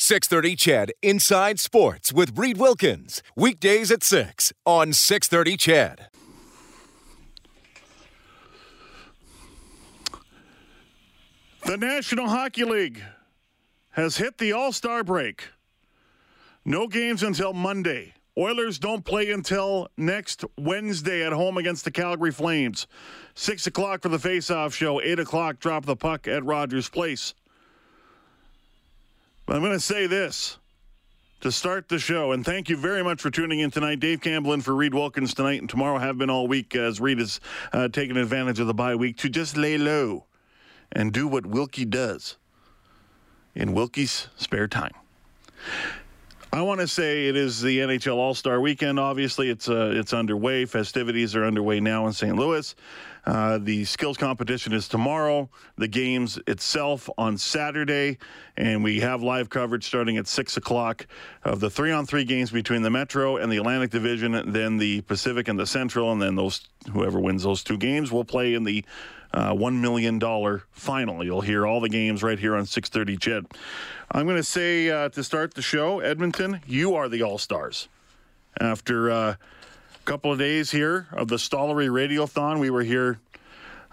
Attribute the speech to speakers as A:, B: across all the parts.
A: 630 CHED Inside Sports with Reed Wilkins. Weekdays at 6 on 630 CHED.
B: The National Hockey League has hit the All Star break. No games until Monday. Oilers don't play until next Wednesday at home against the Calgary Flames. Six o'clock for the face-off show. Eight o'clock, drop the puck at Rogers Place. But I'm going to say this to start the show, and thank you very much for tuning in tonight. Dave Campbell in for Reed Wilkins tonight, and tomorrow have been all week as Reed has uh, taken advantage of the bye week to just lay low and do what Wilkie does in Wilkie's spare time. I want to say it is the NHL All Star Weekend. Obviously, it's uh, it's underway. Festivities are underway now in St. Louis. Uh, the skills competition is tomorrow. The games itself on Saturday, and we have live coverage starting at six o'clock of the three-on-three games between the Metro and the Atlantic Division, then the Pacific and the Central, and then those whoever wins those two games will play in the uh, $1 million final. You'll hear all the games right here on 630 CHED. I'm going to say uh, to start the show, Edmonton, you are the All Stars. After uh, a couple of days here of the Stollery Radiothon, we were here.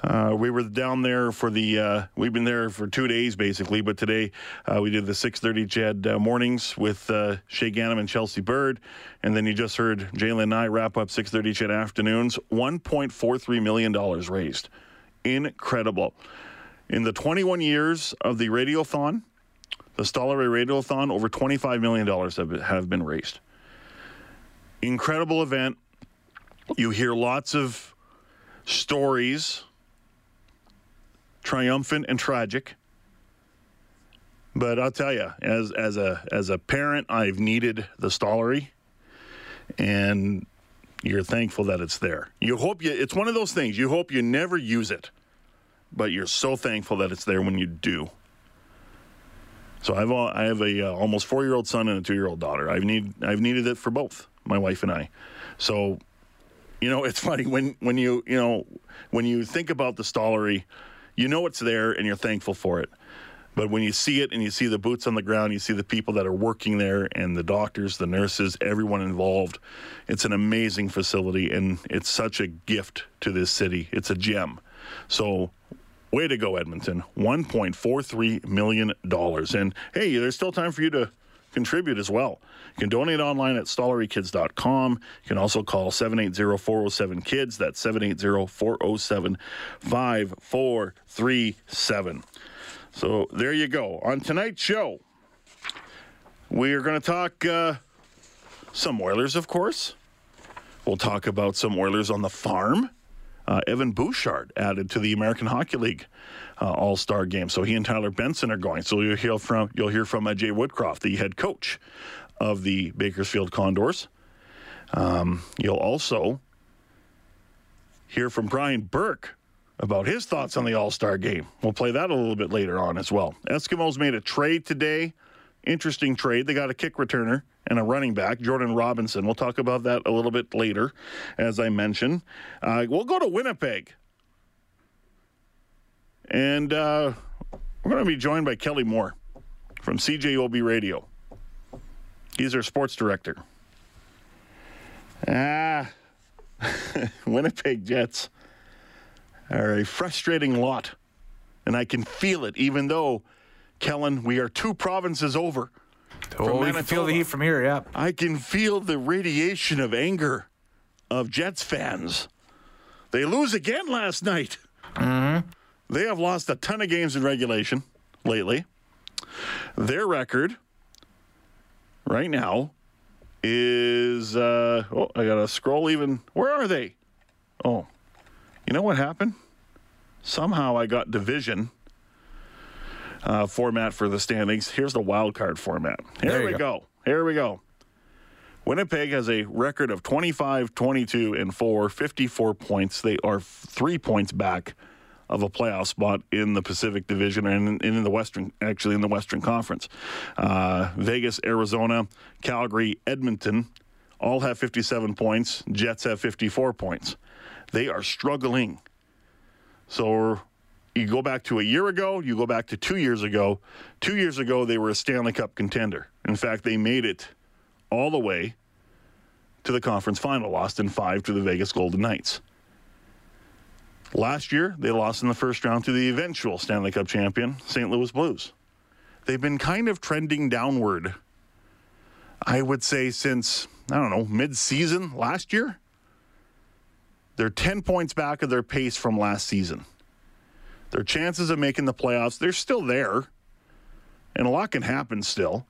B: Uh, we were down there for the. Uh, we've been there for two days basically, but today uh, we did the 6:30 CHED uh, mornings with uh, Shay Ganem and Chelsea Bird, and then you just heard Jalen and I wrap up 6:30 CHED afternoons. 1.43 million dollars raised incredible. In the 21 years of the Radiothon, the Stollery Radiothon, over $25 million have, been raised. Incredible event. You hear lots of stories, triumphant and tragic. But I'll tell you, as as a as a parent, I've needed the Stollery, and you're thankful that it's there. You hope you. It's one of those things. You hope you never use it but you're so thankful that it's there when you do. So I've I have a uh, almost four year old son and a two year old daughter. I've need I've needed it for both my wife and I. So, you know, it's funny when when you you know when you think about the Stollery, you know it's there and you're thankful for it. But when you see it and you see the boots on the ground, you see the people that are working there and the doctors, the nurses, everyone involved. It's an amazing facility and it's such a gift to this city. It's a gem. So Way to go, Edmonton. $1.43 million. And hey, there's still time for you to contribute as well. You can donate online at stollerykids.com. You can also call 780-407-KIDS. That's 780-407-5437. So there you go. On tonight's show, we are going to talk uh, some Oilers, of course. We'll talk about some Oilers on the farm uh, Evan Bouchard added to the American Hockey League uh, All Star game. So he and Tyler Benson are going. So you'll hear from you'll hear from uh, Jay Woodcroft, the head coach of the Bakersfield Condors. Um, you'll also hear from Brian Burke about his thoughts on the All Star game. We'll play that a little bit later on as well. Eskimos made a trade today. Interesting trade. They got a kick returner and a running back, Jordan Robinson. We'll talk about that a little bit later, as I mentioned. Uh, we'll go to Winnipeg. And uh, we're going to be joined by Kelly Moore from CJOB Radio. He's our sports director. Ah, Winnipeg Jets are a frustrating lot. And I can feel it, even though, Kellen, we are two provinces over.
C: Oh, we can feel the heat from here, yeah.
B: I can feel the radiation of anger of Jets fans. They lose again last night.
C: Mm-hmm.
B: They have lost a ton of games in regulation lately. Their record right now is uh, oh, I gotta scroll even. Where are they? Oh, you know what happened? Somehow I got division uh, format for the standings. Here's the wild card format. Here we
C: go.
B: go. Here we go. Winnipeg has a record of 25, 22, and 4, 54 points. They are three points back of a playoff spot in the Pacific Division and in, in the Western, actually in the Western Conference. Uh, Vegas, Arizona, Calgary, Edmonton all have 57 points. Jets have 54 points. They are struggling. So you go back to a year ago, you go back to two years ago. Two years ago, they were a Stanley Cup contender. In fact, they made it all the way to the conference final, lost in five to the Vegas Golden Knights. Last year, they lost in the first round to the eventual Stanley Cup champion, St. Louis Blues. They've been kind of trending downward, I would say, since, I don't know, mid season last year. They're 10 points back of their pace from last season. Their chances of making the playoffs, they're still there. And a lot can happen still.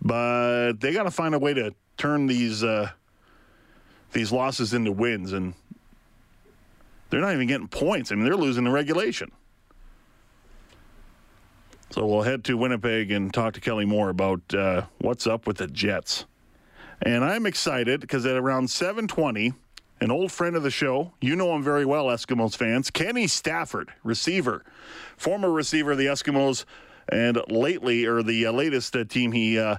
B: But they got to find a way to turn these uh, these losses into wins and they're not even getting points. I mean, they're losing the regulation. So we'll head to Winnipeg and talk to Kelly Moore about uh, what's up with the Jets. And I'm excited because at around 720, an old friend of the show, you know him very well, Eskimos fans, Kenny Stafford, receiver, former receiver of the Eskimos, and lately, or the uh, latest uh, team he uh,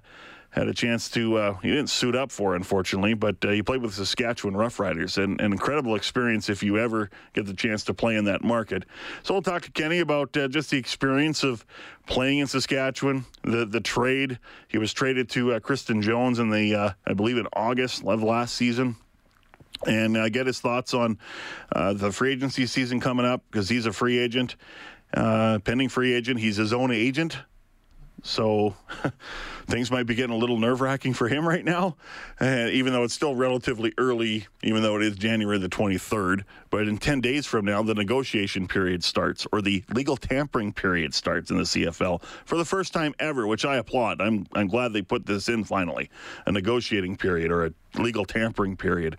B: had a chance to, uh, he didn't suit up for, unfortunately, but uh, he played with the Saskatchewan Roughriders. And an incredible experience if you ever get the chance to play in that market. So we'll talk to Kenny about uh, just the experience of playing in Saskatchewan, the the trade. He was traded to Kristen Jones in the, I believe, in August of last season and uh, get his thoughts on uh, the free agency season coming up because he's a free agent, uh, pending free agent. He's his own agent. So things might be getting a little nerve wracking for him right now, uh, even though it's still relatively early, even though it is January the 23rd. But in 10 days from now, the negotiation period starts, or the legal tampering period starts in the CFL for the first time ever, which I applaud. I'm, I'm glad they put this in finally a negotiating period or a legal tampering period.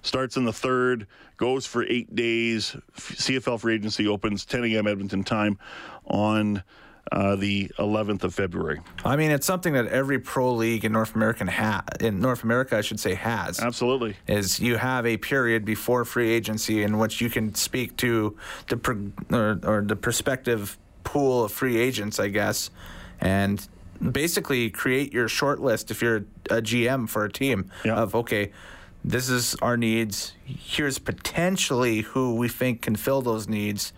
B: Starts in the third, goes for eight days. CFL free agency opens 10 a.m. Edmonton time on uh, the 11th of February.
C: I mean, it's something that every pro league in North American ha- in North America, I should say, has.
B: Absolutely.
C: Is you have a period before free agency in which you can speak to the pro- or, or the prospective pool of free agents, I guess, and basically create your short list if you're a GM for a team
B: Yeah.
C: of okay. This is our needs. Here's potentially who we think can fill those needs,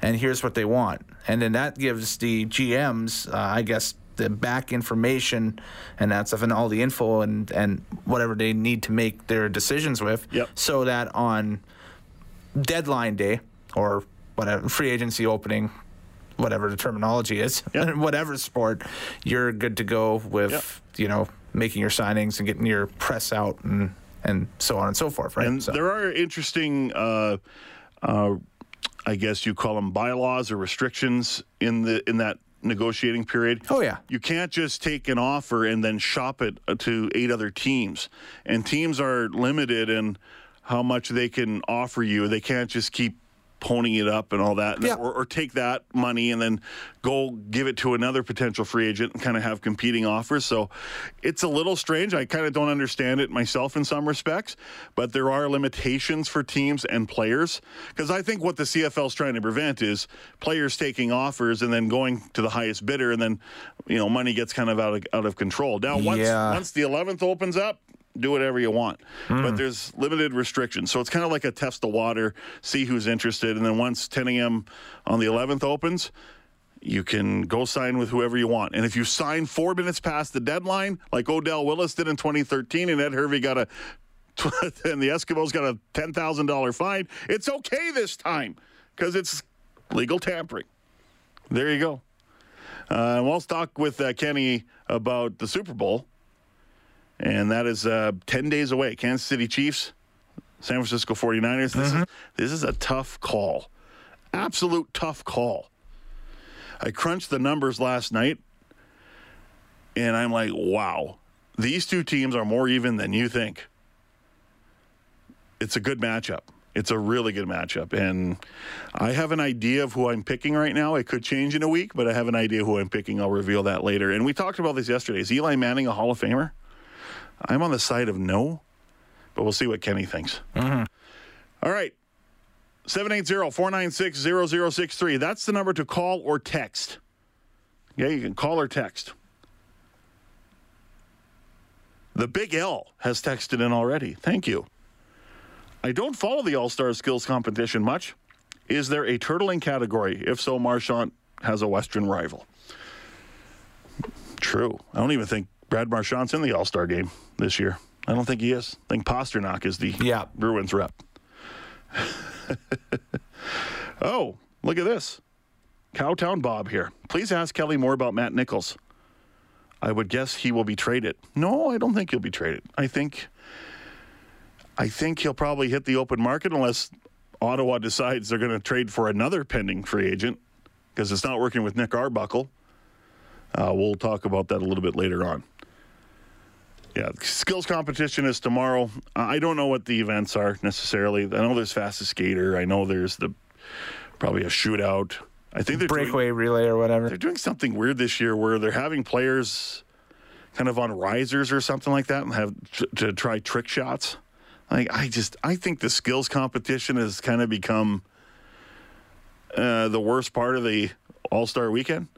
C: and here's what they want. And then that gives the GMs, uh, I guess, the back information and that stuff, and all the info and and whatever they need to make their decisions with.
B: Yep.
C: So that on deadline day or whatever free agency opening, whatever the terminology is,
B: Yep.
C: whatever sport, you're good to go with
B: Yep.
C: you know making your signings and getting your press out and and so on and so forth. Right.
B: And
C: So-
B: there are interesting, uh, uh, I guess you call them bylaws or restrictions in the in that negotiating period.
C: Oh, yeah.
B: You can't just take an offer and then shop it uh, to eight other teams. And teams are limited in how much they can offer you. They can't just keep ponying it up and all that,
C: Yeah.
B: or, or take that money and then go give it to another potential free agent and kind of have competing offers. So it's a little strange. I kind of don't understand it myself in some respects, but there are limitations for teams and players because I think what the CFL is trying to prevent is players taking offers and then going to the highest bidder, and then you know money gets kind of out of out of control. Now once
C: Yeah.
B: once the 11th opens up, do whatever you want. But there's limited restrictions. So it's kind of like a test the water, see who's interested. And then once 10 a.m. on the 11th opens, you can go sign with whoever you want. And if you sign four minutes past the deadline, like Odell Willis did in 2013, and Ed Hervey got a, and the Eskimos got a $10,000 fine, it's okay this time because it's legal tampering. There you go. Uh, we'll talk with uh, Kenny about the Super Bowl and that is uh, 10 days away. Kansas City Chiefs, San Francisco 49ers. This, is, this is a tough call. Absolute tough call. I crunched the numbers last night, and I'm like, wow, these two teams are more even than you think. It's a good matchup. It's a really good matchup. And I have an idea of who I'm picking right now. It could change in a week, but I have an idea who I'm picking. I'll reveal that later. And we talked about this yesterday. Is Eli Manning a Hall of Famer? I'm on the side of no, but we'll see what Kenny thinks. Mm-hmm. All right. 780 496 0063. That's the number to call or text. Yeah, you can call or text. The Big L has texted in already. Thank you. I don't follow the All Star Skills competition much. Is there a turtling category? If so, Marchand has a Western rival. True. I don't even think Brad Marchand's in the All Star game this year. I don't think he is. I think Pastrnak is the
C: yeah.
B: Bruins rep. oh, look at this. Cowtown Bob here. Please ask Kelly Moore about Matt Nichols. I would guess he will be traded. No, I don't think he'll be traded. I think I think he'll probably hit the open market unless Ottawa decides they're going to trade for another pending free agent because it's not working with Nick Arbuckle. Uh, we'll talk about that a little bit later on. Yeah, skills competition is tomorrow. I don't know what the events are necessarily. I know there's fastest skater. I know there's the probably a shootout. I think they're
C: breakaway
B: doing,
C: relay or whatever.
B: They're doing something weird this year where they're having players kind of on risers or something like that and have to, to try trick shots. Like I just I think the skills competition has kind of become uh, the worst part of the All Star weekend.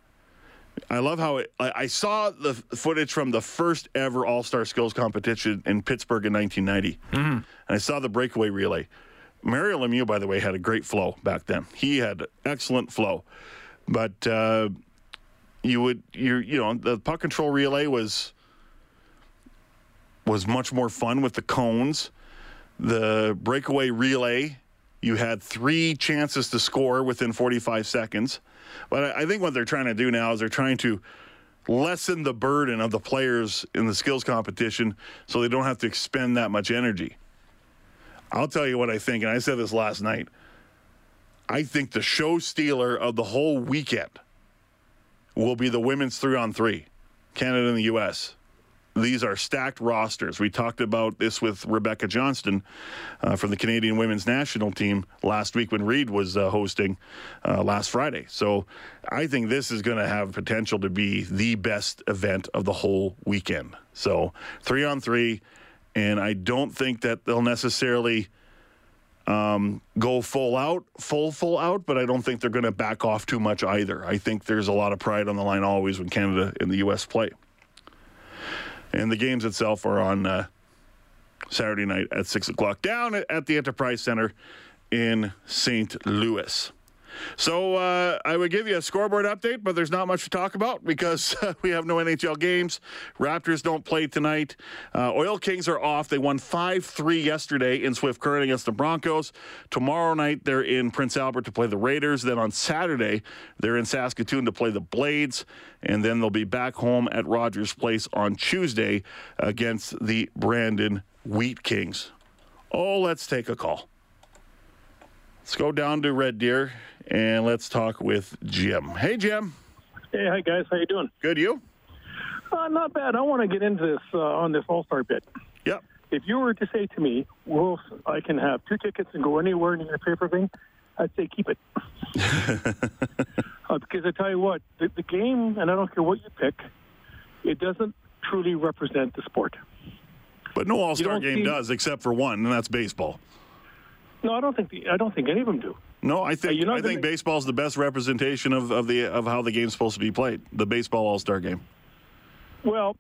B: I love how it. I, I saw the footage from the first ever All Star Skills competition in Pittsburgh in 1990, mm-hmm. and I saw the breakaway relay. Mario Lemieux, by the way, had a great flow back then. He had excellent flow, but uh, you would you you know the puck control relay was was much more fun with the cones. The breakaway relay, you had three chances to score within 45 seconds. But I think what they're trying to do now is they're trying to lessen the burden of the players in the skills competition so they don't have to expend that much energy. I'll tell you what I think, and I said this last night. I think the show stealer of the whole weekend will be the women's three on three, Canada and the U.S. These are stacked rosters. We talked about this with Rebecca Johnston uh, from the Canadian women's national team last week when Reed was uh, hosting uh, last Friday. So I think this is going to have potential to be the best event of the whole weekend. So three on three, and I don't think that they'll necessarily. Um, go full out, full, full out, but I don't think they're going to back off too much either. I think there's a lot of pride on the line always when Canada and the U.S. play. And the games itself are on uh, Saturday night at 6 o'clock down at the Enterprise Center in St. Louis. So uh, I would give you a scoreboard update, but there's not much to talk about because we have no NHL games. Raptors don't play tonight. Uh, Oil Kings are off. They won 5 3 yesterday in Swift Current against the Broncos. Tomorrow night, they're in Prince Albert to play the Raiders. Then on Saturday, they're in Saskatoon to play the Blades. And then they'll be back home at Rogers Place on Tuesday against the Brandon Wheat Kings. Oh, let's take a call. Let's go down to Red Deer and let's talk with Jim. Hey, Jim.
D: Hey, hi guys. How you doing?
B: Good. You?
D: Uh, not bad. I want to get into this uh, on this All Star bit.
B: Yep.
D: If you were to say to me, "Wolf, I can have two tickets and go anywhere in your paper thing," I'd say keep it. uh, because I tell you what, the, the game, and I don't care what you pick, it doesn't truly represent the sport.
B: But no All Star game see... does, except for one, and that's baseball.
D: No, I don't think the, I don't think any of them do.
B: No, I think uh, I think baseball is the best representation of, of the of how the game's supposed to be played. The baseball All Star game.
D: Well,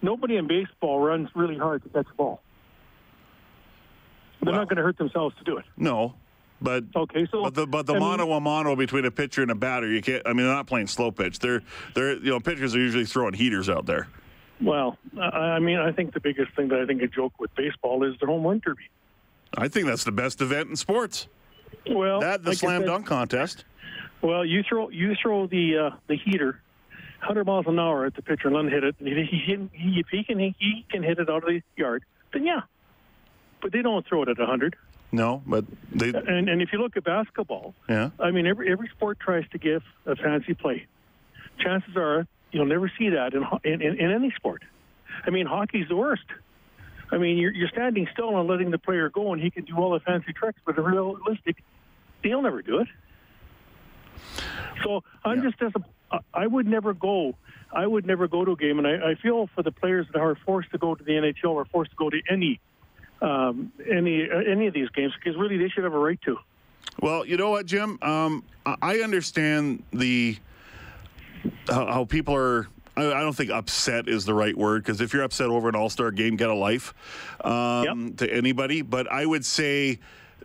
D: nobody in baseball runs really hard to catch a ball. They're well, not going to hurt themselves to do it.
B: No, but
D: okay, so
B: but the but the mono a mono between a pitcher and a batter, you can't. I mean, they're not playing slow pitch. They're they're you know pitchers are usually throwing heaters out there.
D: Well, I mean, I think the biggest thing that I think a joke with baseball is the home run derby.
B: I think that's the best event in sports.
D: Well,
B: that the like slam said, dunk contest.
D: Well, you throw you throw the uh, the heater, 100 miles an hour at the pitcher and let him hit it. If he, he, if he can he can hit it out of the yard, then yeah. But they don't throw it at 100.
B: No, but they.
D: And and if you look at basketball,
B: yeah.
D: I mean, every every sport tries to give a fancy play. Chances are you'll never see that in in, in, in any sport. I mean, hockey's the worst. I mean, you're, you're standing still and letting the player go, and he can do all the fancy tricks, but realistic, he'll never do it. So I'm
B: Yeah.
D: just as a, I would never go. I would never go to a game, and I, I feel for the players that are forced to go to the NHL or forced to go to any um, any uh, any of these games because really they should have a right to.
B: Well, you know what, Jim? Um, I I understand the how, how people are. I don't think upset is the right word because if you're upset over an All Star game, get a life um, to anybody. But I would say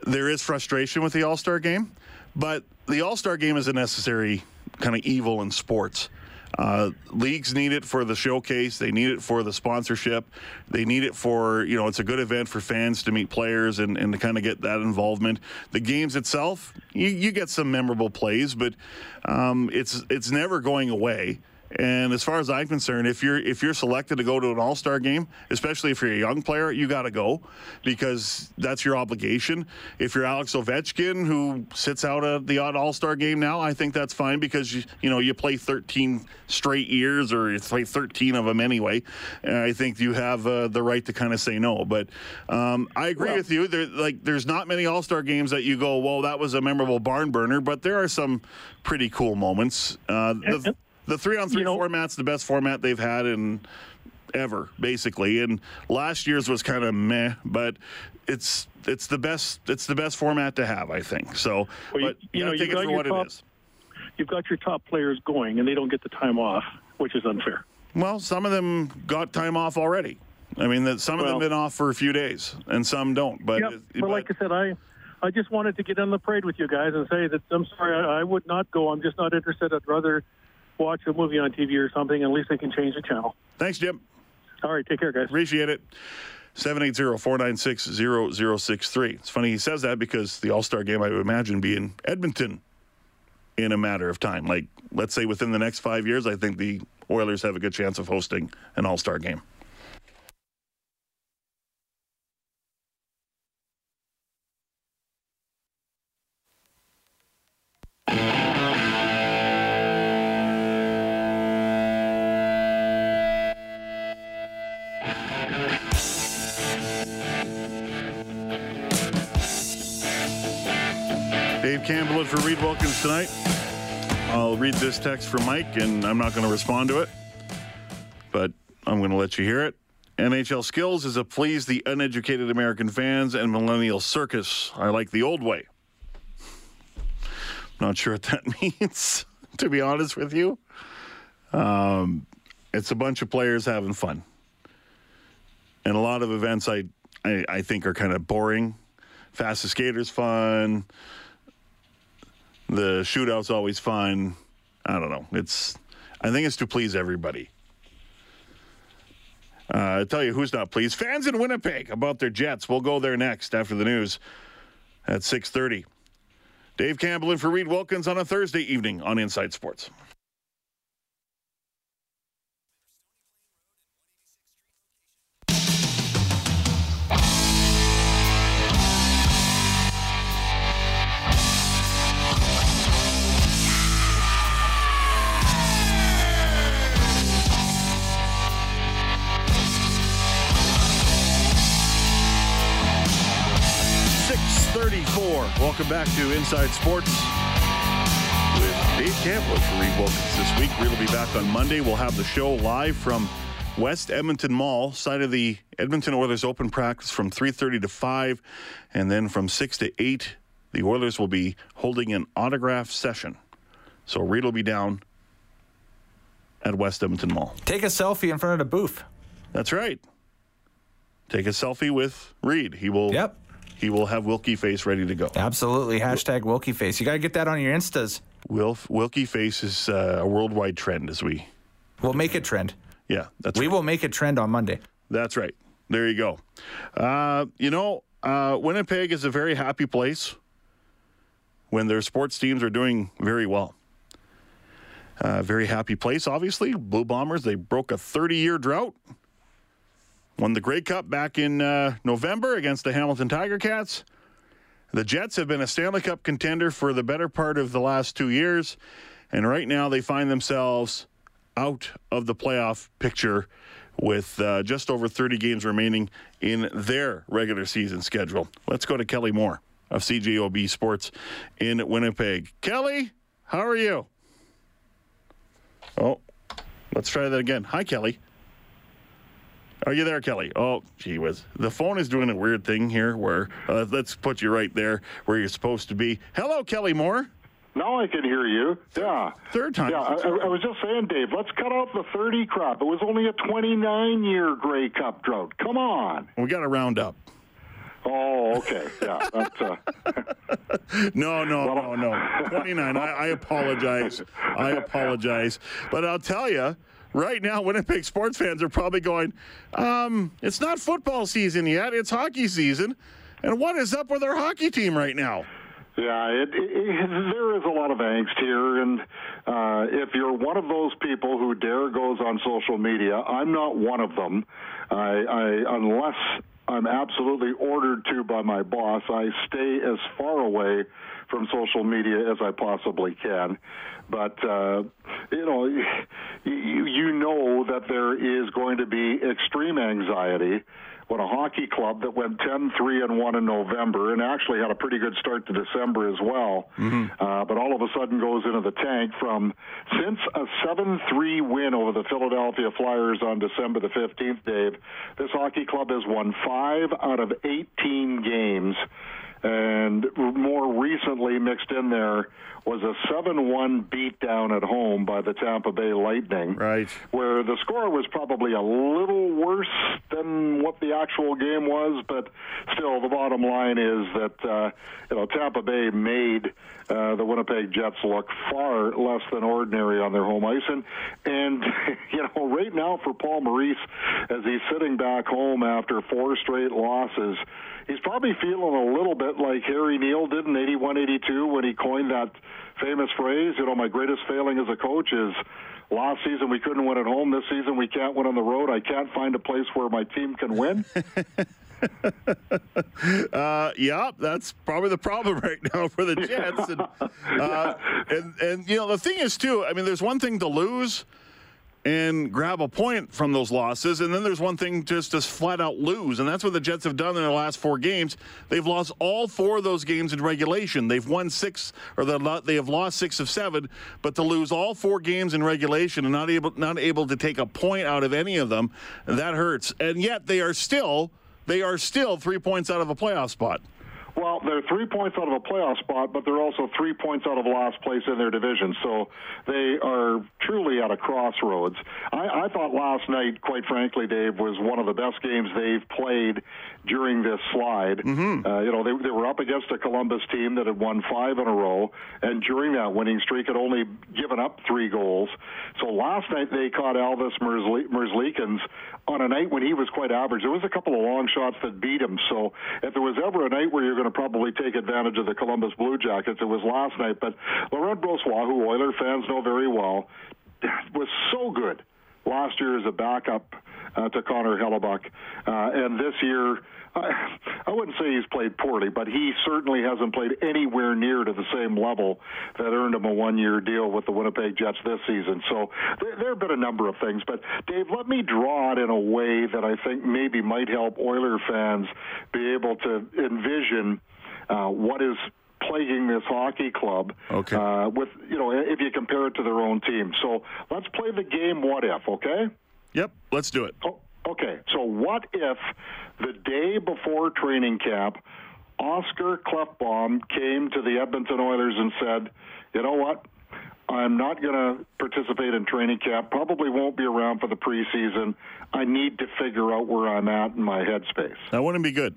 B: there is frustration with the All Star game, but the All Star game is a necessary kind of evil in sports. Uh, leagues need it for the showcase. They need it for the sponsorship. They need it for, you know, it's a good event for fans to meet players and, and to kind of get that involvement. The games itself, you, you get some memorable plays, but um, it's it's never going away. And as far as I'm concerned, if you're if you're selected to go to an All Star game, especially if you're a young player, you got to go because that's your obligation. If you're Alex Ovechkin, who sits out of the odd All Star game now, I think that's fine because you you know you play 13 straight years or you play 13 of them anyway. And I think you have uh, the right to kind of say no. But um, I agree with you. There like there's not many All Star games that you go, well, that was a memorable barn burner, but there are some pretty cool moments. Uh, the, the three on three format's the best format they've had in ever, basically. And last year's was kind of meh, but it's it's the best it's the best format to have, I think. So,
D: Well, you-
B: but
D: you
B: you
D: know,
B: take it
D: got
B: for
D: your
B: what
D: top-
B: it is.
D: You've got your top players going, and they don't get the time off, which is unfair.
B: Well, some of them got time off already. I mean, that some of them
D: Well-
B: been off for a few days, and some don't. But,
D: Yeah, but, like I said, I I just wanted to get on the parade with you guys and say that I'm sorry, I, I would not go. I'm just not interested. I'd rather watch a movie on TV or something. At least they can change the channel.
B: thanks, Jim.
D: All right, take care, guys.
B: Appreciate it. 780-496-0063. It's funny he says that because the All-Star game, I would imagine, be in Edmonton in a matter of time. Like, let's say within the next five years, I think the Oilers have a good chance of hosting an All-Star game. Text from Mike, and I'm not going to respond to it, but I'm going to let you hear it. NHL Skills is a please the uneducated American fans and millennial circus. I like the old way. Not sure what that means, to be honest with you. Um, it's a bunch of players having fun. And a lot of events I, I, I think are kind of boring. Fastest skaters fun. The shootout's always fun. I don't know. It's I think it's to please everybody. Uh, I tell you who's not pleased. Fans in Winnipeg about their Jets. We'll go there next after the news at 6:30. Dave Campbell and for Reed Wilkins on a Thursday evening on Inside Sports. Welcome back to Inside Sports with Dave Campbell for Reed Wilkins this week. Reed will be back on Monday. We'll have the show live from West Edmonton Mall, site of the Edmonton Oilers open practice from 3.30 to 5, and then from 6 to 8, the Oilers will be holding an autograph session. So Reed will be down at West Edmonton Mall.
C: Take a selfie in front of the booth.
B: That's right. Take a selfie with Reed. He will.
C: Yep.
B: He will have Wilkie face ready to go.
C: Absolutely. Hashtag Wilkie Face. You got to get that on your Instas.
B: Wilf, Wilkie face is uh, a worldwide trend as we.
C: We'll make it trend.
B: Yeah, that's
C: We
B: right.
C: will make it trend on Monday.
B: That's right. There you go. Uh, you know, uh, Winnipeg is a very happy place when their sports teams are doing very well. Uh, very happy place, obviously. Blue Bombers, they broke a 30 year drought. Won the Grey Cup back in uh, November against the Hamilton Tiger Cats. The Jets have been a Stanley Cup contender for the better part of the last two years. And right now they find themselves out of the playoff picture with uh, just over 30 games remaining in their regular season schedule. Let's go to Kelly Moore of CJOB Sports in Winnipeg. Kelly, how are you? Oh, let's try that again. Hi, Kelly. Are you there, Kelly? Oh, gee whiz. The phone is doing a weird thing here where uh, let's put you right there where you're supposed to be. Hello, Kelly Moore.
E: Now I can hear you. Yeah.
B: Third time.
E: Yeah, I, I was just saying, Dave, let's cut out the 30 crop. It was only a 29 year Grey Cup drought. Come on.
B: We got to round up.
E: Oh, okay. Yeah. That's, uh...
B: no, no, well, no, no. 29. I, I apologize. I apologize. But I'll tell you, right now, Winnipeg sports fans are probably going, um, it's not football season yet, it's hockey season. And what is up with our hockey team right now?
E: Yeah, it, it, there is a lot of angst here, and uh, if you're one of those people who dare goes on social media, I'm not one of them. I, I unless I'm absolutely ordered to by my boss, I stay as far away from social media as I possibly can. But uh, you know, you, you know that there is going to be extreme anxiety when a hockey club that went 10 3 and 1 in November and actually had a pretty good start to December as well, mm-hmm. uh, but all of a sudden goes into the tank from since a 7 3 win over the Philadelphia Flyers on December the 15th, Dave, this hockey club has won five out of 18 games and more recently mixed in there was a 7-1 beatdown at home by the Tampa Bay Lightning.
B: Right.
E: Where the score was probably a little worse than what the actual game was, but still the bottom line is that uh, you know Tampa Bay made uh, the Winnipeg Jets look far less than ordinary on their home ice, and and you know right now for Paul Maurice as he's sitting back home after four straight losses he's probably feeling a little bit like Harry Neale did in 81 82 when he coined that famous phrase, you know, my greatest failing as a coach is last season we couldn't win at home. This season we can't win on the road. I can't find a place where my team can win.
B: uh, yeah, that's probably the problem right now for the Jets. And, uh, and, and, you know, the thing is, too, I mean, there's one thing to lose and grab a point from those losses. And then there's one thing just to flat out lose. And that's what the Jets have done in their last four games. They've lost all four of those games in regulation. They've won six, or they have lost six of seven, but to lose all four games in regulation and not able, not able to take a point out of any of them, that hurts. And yet they are still, they are still three points out of a playoff spot.
E: Well, they're three points out of a playoff spot, but they're also three points out of last place in their division. So they are truly at a crossroads. I, I thought last night, quite frankly, Dave, was one of the best games they've played during this slide. Mm-hmm. Uh, you know, they, they were up against a Columbus team that had won five in a row, and during that winning streak had only given up three goals. So last night they caught Elvis Merzlikins on a night when he was quite average. There was a couple of long shots that beat him. So if there was ever a night where you're going to probably take advantage of the Columbus Blue Jackets, it was last night. But Laurent Brossoit, who Oiler fans know very well, was so good last year as a backup uh, to Connor Hellebuyck. uh, and this year I, I wouldn't say he's played poorly, but he certainly hasn't played anywhere near to the same level that earned him a one-year deal with the Winnipeg Jets this season. So there, there have been a number of things, but Dave, let me draw it in a way that I think maybe might help Oiler fans be able to envision uh, what is plaguing this hockey club.
B: Okay.
E: Uh, with you know, if you compare it to their own team. So let's play the game. What if? Okay.
B: Yep. Let's do it.
E: Oh, okay. So what if the day before training camp, Oscar Klefbom came to the Edmonton Oilers and said, "You know what? I'm not going to participate in training camp. Probably won't be around for the preseason. I need to figure out where I'm at in my headspace."
B: That wouldn't be good.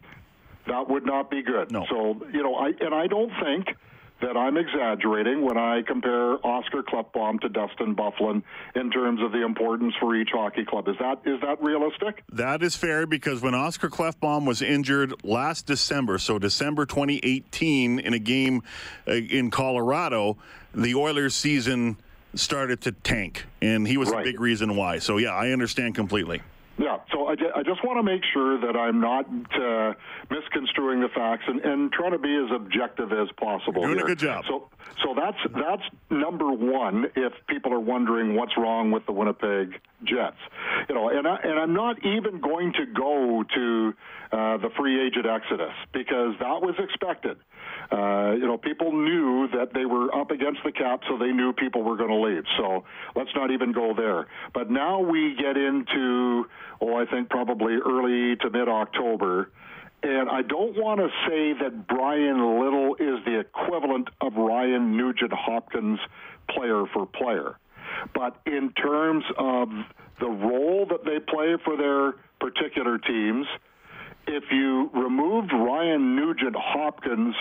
E: That would not be good.
B: No.
E: So you know, I and I don't think that I'm exaggerating when I compare Oscar Klefbom to Dustin Byfuglien in terms of the importance for each hockey club. Is that is that realistic?
B: That is fair because when Oscar Klefbom was injured last December, so December 2018, in a game uh, in Colorado, the Oilers' season started to tank, and he was right. a big reason why. So yeah, I understand completely.
E: Yeah, so I, I just want to make sure that I'm not uh, misconstruing the facts and, and trying to be as objective as possible.
B: You're doing
E: here.
B: a good job.
E: So, so that's that's number one. If people are wondering what's wrong with the Winnipeg Jets. You know, and I, and I'm not even going to go to uh, the free agent exodus because that was expected. Uh, you know, people knew that they were up against the cap, so they knew people were going to leave. So let's not even go there. But now we get into, oh, I think probably early to mid October. And I don't want to say that Bryan Little is the equivalent of Ryan Nugent Hopkins player for player. But in terms of the role that they play for their particular teams, if you removed Ryan Nugent Hopkins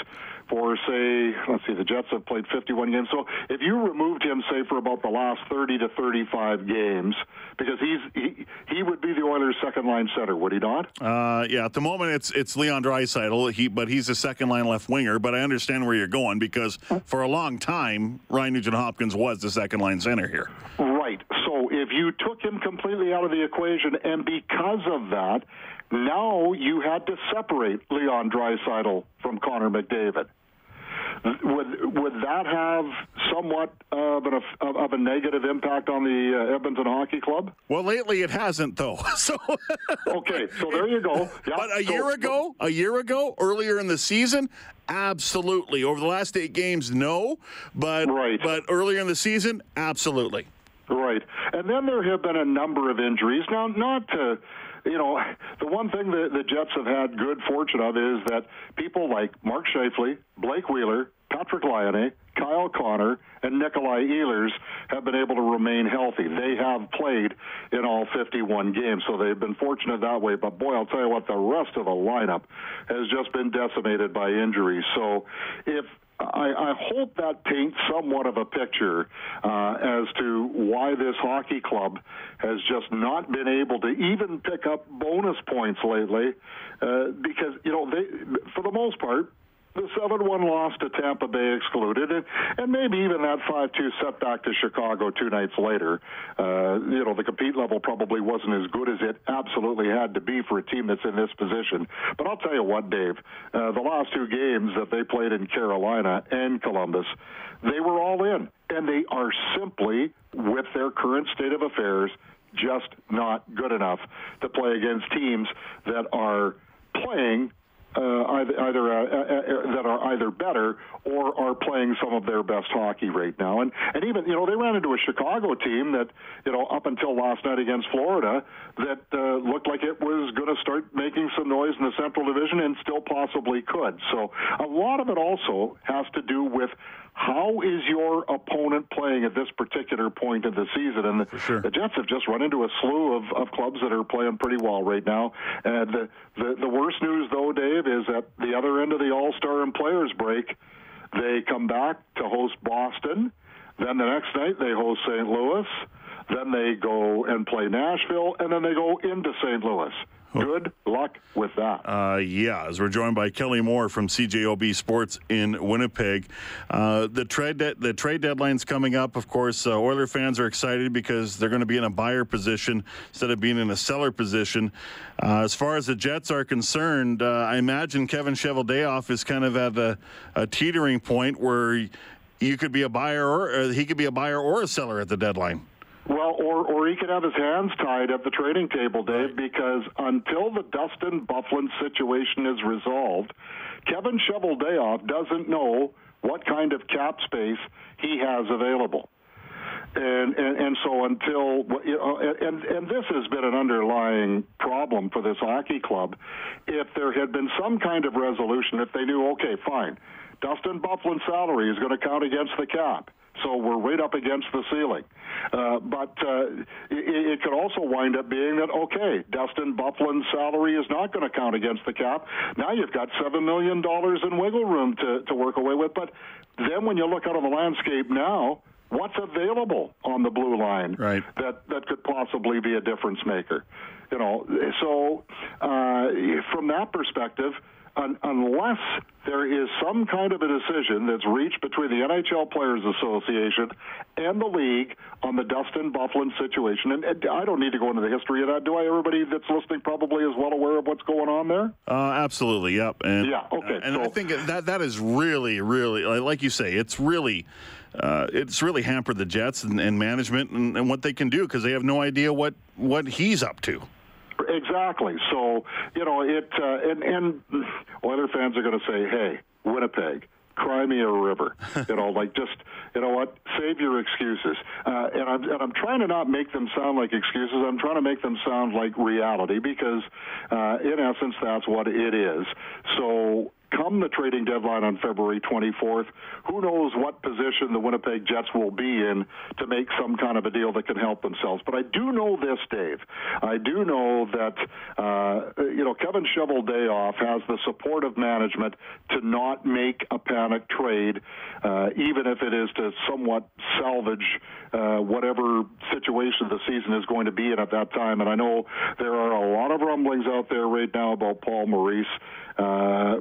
E: for, say, let's see, the Jets have played 51 games. So if you removed him, say, for about the last 30 to 35 games, because he's he, he would be the Oilers' second line center, would he not?
B: Uh, yeah, at the moment it's it's Leon Draisaitl, he but he's a second line left winger. But I understand where you're going because for a long time Ryan Nugent Hopkins was the second line center here.
E: Right. So if you took him completely out of the equation, and because of that, now you had to separate Leon Draisaitl from Connor McDavid. Would would that have somewhat of, an, of a negative impact on the uh, Edmonton Hockey Club?
B: Well, lately it hasn't, though. so
E: okay, so there you go.
B: But a so, year ago, a year ago, earlier in the season, absolutely. Over the last eight games, no. But right. but earlier in the season, absolutely.
E: Right, and then there have been a number of injuries. Now, not to you know, the one thing that the Jets have had good fortune of is that people like Mark Scheifele, Blake Wheeler, Patrik Laine, Kyle Connor, and Nikolai Ehlers have been able to remain healthy. They have played in all 51 games, so they've been fortunate that way. But boy, I'll tell you what, the rest of the lineup has just been decimated by injuries. So if I, I hope that paints somewhat of a picture uh, as to why this hockey club has just not been able to even pick up bonus points lately, uh, because you know they, for the most part, the 7 1 loss to Tampa Bay excluded, and, and maybe even that 5 2 setback to Chicago two nights later. Uh, you know, the compete level probably wasn't as good as it absolutely had to be for a team that's in this position. But I'll tell you what, Dave, uh, the last two games that they played in Carolina and Columbus, they were all in. And they are simply, with their current state of affairs, just not good enough to play against teams that are playing uh, either, either uh, uh, uh, that are either better or are playing some of their best hockey right now. And and even you know they ran into a Chicago team that you know up until last night against Florida that uh, looked like it was going to start making some noise in the Central Division and still possibly could. So a lot of it also has to do with how is your opponent playing at this particular point in the season? And the,
B: sure.
E: the Jets have just run into a slew of, of clubs that are playing pretty well right now. And the, the, the worst news, though, Dave, is at the other end of the All Star and Players break, they come back to host Boston. Then the next night they host St. Louis. Then they go and play Nashville, and then they go into St. Louis. Good luck with that.
B: Uh, yeah, as we're joined by Kelly Moore from CJOB Sports in Winnipeg. Uh, the trade de- the trade deadline's coming up. Of course, uh, Oiler fans are excited because they're going to be in a buyer position instead of being in a seller position. Uh, as far as the Jets are concerned, uh, I imagine Kevin Cheveldayoff is kind of at a, a teetering point where you could be a buyer or, or he could be a buyer or a seller at the deadline.
E: Or or he could have his hands tied at the trading table, Dave, because until the Dustin Byfuglien situation is resolved, Kevin Cheveldayoff doesn't know what kind of cap space he has available. And, and and so until you know, and and this has been an underlying problem for this hockey club. If there had been some kind of resolution, if they knew, okay, fine, Dustin Byfuglien's salary is going to count against the cap so we're right up against the ceiling. Uh, but uh, it, it, could also wind up being that, okay, Dustin Byfuglien's salary is not going to count against the cap. Now you've got $7 million in wiggle room to, to work away with. But then when you look out on the landscape now, what's available on the blue line
B: right.
E: that, that could possibly be a difference maker? You know, so uh, from that perspective, un- unless there is some kind of a decision that's reached between the NHL Players Association and the league on the Dustin Byfuglien situation. And, and, I don't need to go into the history of that, do I? Everybody that's listening probably is well aware of what's going on there.
B: Uh, absolutely, yep. And,
E: yeah, okay.
B: And
E: so,
B: I think that that is really, really, like you say, it's really. Uh, it's really hampered the Jets and, and management and, and what they can do because they have no idea what, what he's up to.
E: Exactly. So you know it, uh, and and Oiler fans are going to say, "Hey, Winnipeg." Cry me a river, you know. Like just, you know what? Save your excuses. Uh, and I'm and I'm trying to not make them sound like excuses. I'm trying to make them sound like reality because, uh, in essence, that's what it is. So come the trading deadline on February 24th, who knows what position the Winnipeg Jets will be in to make some kind of a deal that can help themselves. But I do know this, Dave. I do know that uh, you know Kevin Cheveldayoff has the support of management to not make a panic trade, uh, even if it is to somewhat salvage uh, whatever situation the season is going to be in at that time. And I know there are a lot of rumblings out there right now about Paul Maurice. Uh,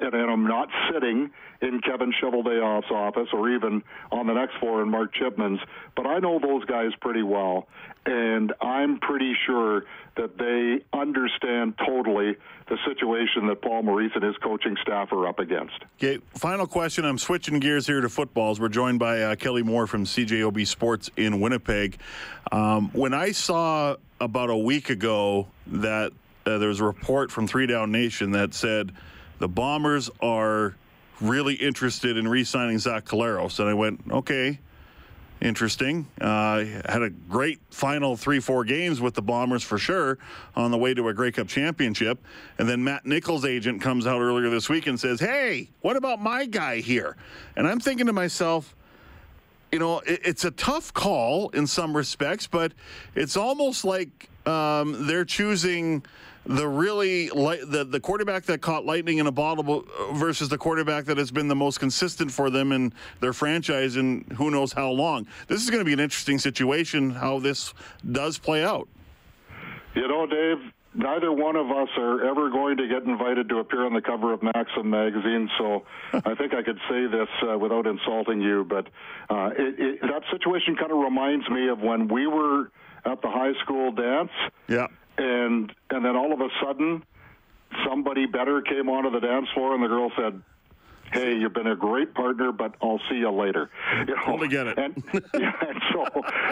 E: and, and, I'm not sitting in Kevin Cheveldayoff's office or even on the next floor in Mark Chipman's, but I know those guys pretty well, and I'm pretty sure that they understand totally the situation that Paul Maurice and his coaching staff are up against.
B: Okay, final question. I'm switching gears here to footballs. We're joined by uh, Kelly Moore from CJOB Sports in Winnipeg. Um, when I saw about a week ago that uh, there was a report from Three Down Nation that said the Bombers are really interested in re-signing Zach Collaros, and I went, okay, interesting. Uh, had a great final three, four games with the Bombers for sure on the way to a Grey Cup championship. And then Matt Nichols' agent comes out earlier this week and says, hey, what about my guy here? And I'm thinking to myself, you know, it, it's a tough call in some respects, but it's almost like um, they're choosing the really light, the the quarterback that caught lightning in a bottle versus the quarterback that has been the most consistent for them in their franchise and who knows how long. This is going to be an interesting situation how this does play out.
E: You know, Dave, neither one of us are ever going to get invited to appear on the cover of Maxim magazine, so I think I could say this uh, without insulting you. But uh, it, it, that situation kind of reminds me of when we were at the high school dance.
B: Yeah
E: and and then all of a sudden somebody better came onto the dance floor and the girl said hey you've been a great partner but i'll see you later.
B: You know? Totally get it.
E: And, yeah, and so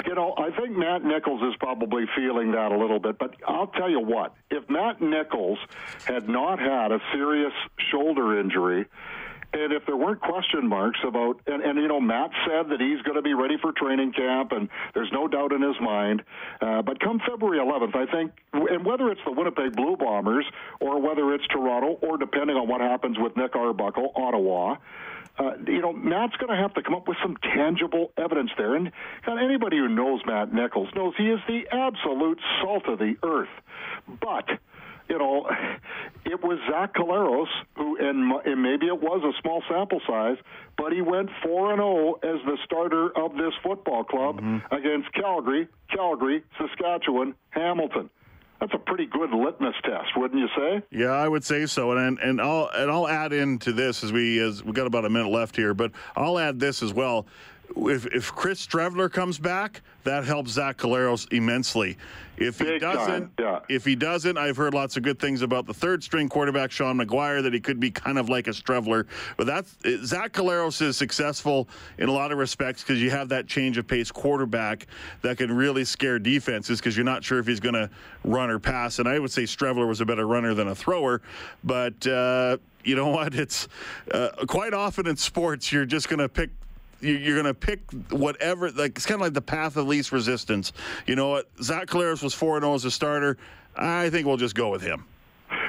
E: you know i think matt nichols is probably feeling that a little bit but i'll tell you what if matt nichols had not had a serious shoulder injury and if there weren't question marks about, and, and you know, Matt said that he's going to be ready for training camp, and there's no doubt in his mind. Uh, but come February 11th, I think, and whether it's the Winnipeg Blue Bombers or whether it's Toronto, or depending on what happens with Nick Arbuckle, Ottawa, uh, you know, Matt's going to have to come up with some tangible evidence there. And God, anybody who knows Matt Nichols knows he is the absolute salt of the earth. But you know, it was Zach Collaros who, and, and maybe it was a small sample size, but he went four and zero oh as the starter of this football club mm-hmm. against Calgary, Calgary, Saskatchewan, Hamilton. That's a pretty good litmus test, wouldn't you say?
B: Yeah, I would say so. And and I'll and I'll add into this as we as we got about a minute left here, but I'll add this as well if if Chris Streveler comes back, that helps Zach Collaros immensely. If he doesn't,
E: yeah.
B: if he doesn't, I've heard lots of good things about the third string quarterback Sean McGuire that he could be kind of like a Streveler. But that's Zach Collaros is successful in a lot of respects because you have that change of pace quarterback that can really scare defenses because you're not sure if he's going to run or pass. And I would say Streveler was a better runner than a thrower, but. Uh, you know what? It's uh, quite often in sports, you're just going to pick you're going to pick whatever. Like it's kind of like the path of least resistance. You know what? Zach Collaros was four and zero oh as a starter. I think we'll just go with him.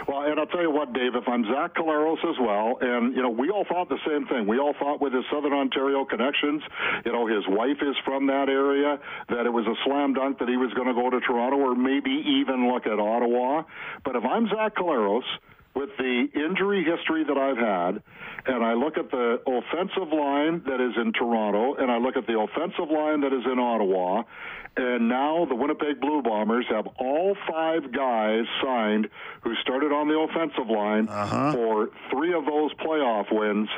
E: Well, and I'll tell you what, Dave, if I'm Zach Collaros as well, and, you know, we all thought the same thing. We all thought with his Southern Ontario connections, you know, his wife is from that area, that it was a slam dunk that he was going to go to Toronto or maybe even look at Ottawa. But if I'm Zach Collaros, with the injury history that I've had, and I look at the offensive line that is in Toronto, and I look at the offensive line that is in Ottawa, and now the Winnipeg Blue Bombers have all five guys signed who started on the offensive line
B: Uh-huh.
E: for three of those playoff wins.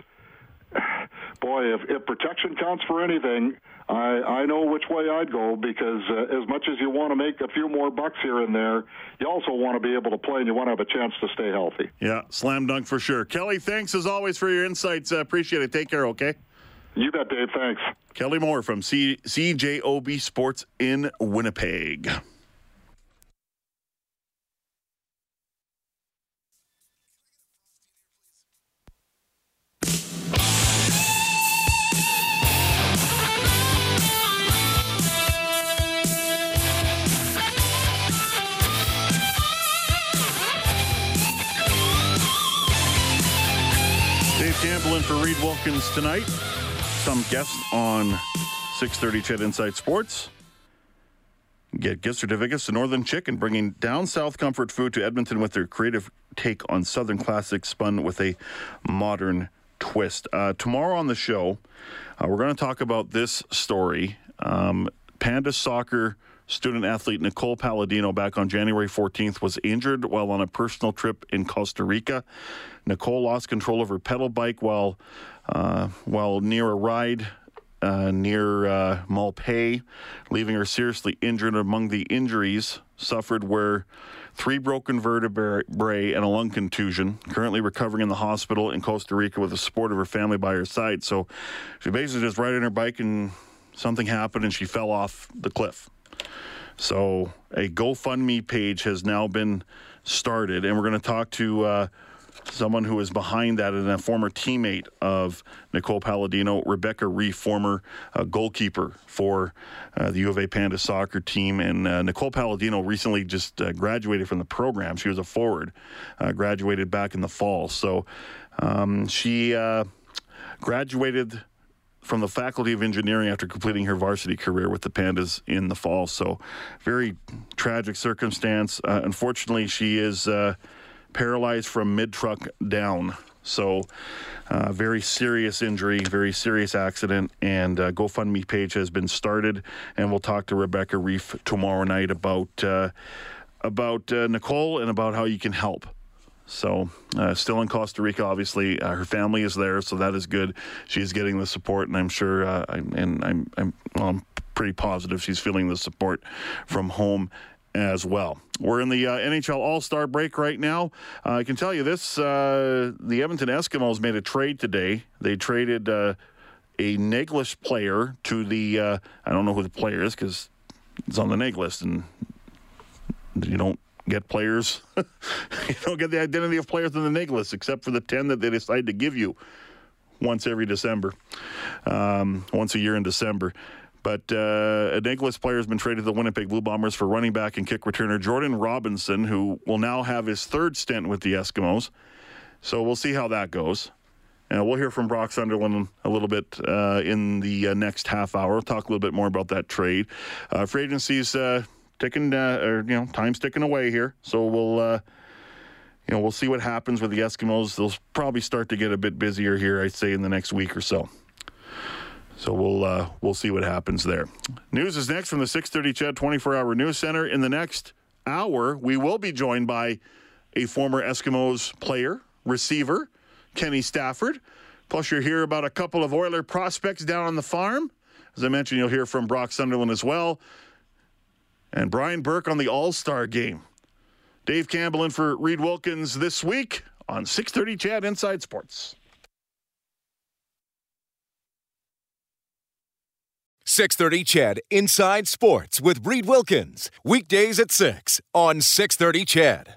E: Boy, if, if protection counts for anything, I, I know which way I'd go because uh, as much as you want to make a few more bucks here and there, you also want to be able to play and you want to have a chance to stay healthy.
B: Yeah, slam dunk for sure. Kelly, thanks as always for your insights. Uh, appreciate it. Take care, okay?
E: You bet, Dave. Thanks.
B: Kelly Moore from C- CJOB Sports in Winnipeg. Reid Wilkins tonight. Some guests on 6:30 CHED Inside Sports. Get gift certificates to Northern Chicken, bringing down South comfort food to Edmonton with their creative take on Southern classics, spun with a modern twist. Uh, tomorrow on the show, uh, we're going to talk about this story. Um, Panda soccer student athlete Nicole Palladino back on January 14th was injured while on a personal trip in Costa Rica. Nicole lost control of her pedal bike while uh, while near a ride uh, near uh, Malpaís, leaving her seriously injured. Among the injuries suffered were three broken vertebrae and a lung contusion. Currently recovering in the hospital in Costa Rica with the support of her family by her side. So she basically just riding her bike and something happened and she fell off the cliff. So a GoFundMe page has now been started, and we're going to talk to uh, someone who is behind that and a former teammate of Nicole Palladino, Rebecca Reef, former uh, goalkeeper for uh, the U of A Panda soccer team. And uh, Nicole Palladino recently just uh, graduated from the program. She was a forward, uh, graduated back in the fall. So um, she uh, graduated from the Faculty of Engineering after completing her varsity career with the Pandas in the fall. So, very tragic circumstance. Uh, unfortunately, she is uh, paralyzed from mid truck down. So, uh, very serious injury, very serious accident, and uh, GoFundMe page has been started, and we'll talk to Rebecca Reef tomorrow night about uh, about uh, Nicole and about how you can help. So, uh, still in Costa Rica, obviously, uh, her family is there, so that is good. She's getting the support, and I'm sure, uh, I'm, and I'm, I'm, well, I'm pretty positive she's feeling the support from home as well. We're in the uh, NHL All Star break right now. Uh, I can tell you this: uh, the Edmonton Eskimos made a trade today. They traded uh, a neg player to the. Uh, I don't know who the player is because it's on the list, and you don't get players. you don't get the identity of players in the list, except for the 10 that they decide to give you once every December, um, once a year in December. But uh, a list player has been traded to the Winnipeg Blue Bombers for running back and kick returner Jordan Robinson, who will now have his third stint with the Eskimos. So we'll see how that goes. And we'll hear from Brock Sunderland a little bit uh, in the uh, next half hour. We'll talk a little bit more about that trade. Uh, free agency's uh, ticking, uh, or you know, time's ticking away here. So we'll, uh, you know, we'll see what happens with the Eskimos. They'll probably start to get a bit busier here, I'd say, in the next week or so. So we'll uh, we'll see what happens there. News is next from the 6:30 CHED 24-hour news center. In the next hour, we will be joined by a former Eskimos player, receiver, Kenny Stafford. Plus, you'll hear about a couple of Oiler prospects down on the farm. As I mentioned, you'll hear from Brock Sunderland as well, and Brian Burke on the All Star game. Dave Campbell in for Reid Wilkins this week on 6:30 CHED Inside Sports.
A: 630 CHED Inside Sports with Reid Wilkins. Weekdays at 6 on 630 CHED.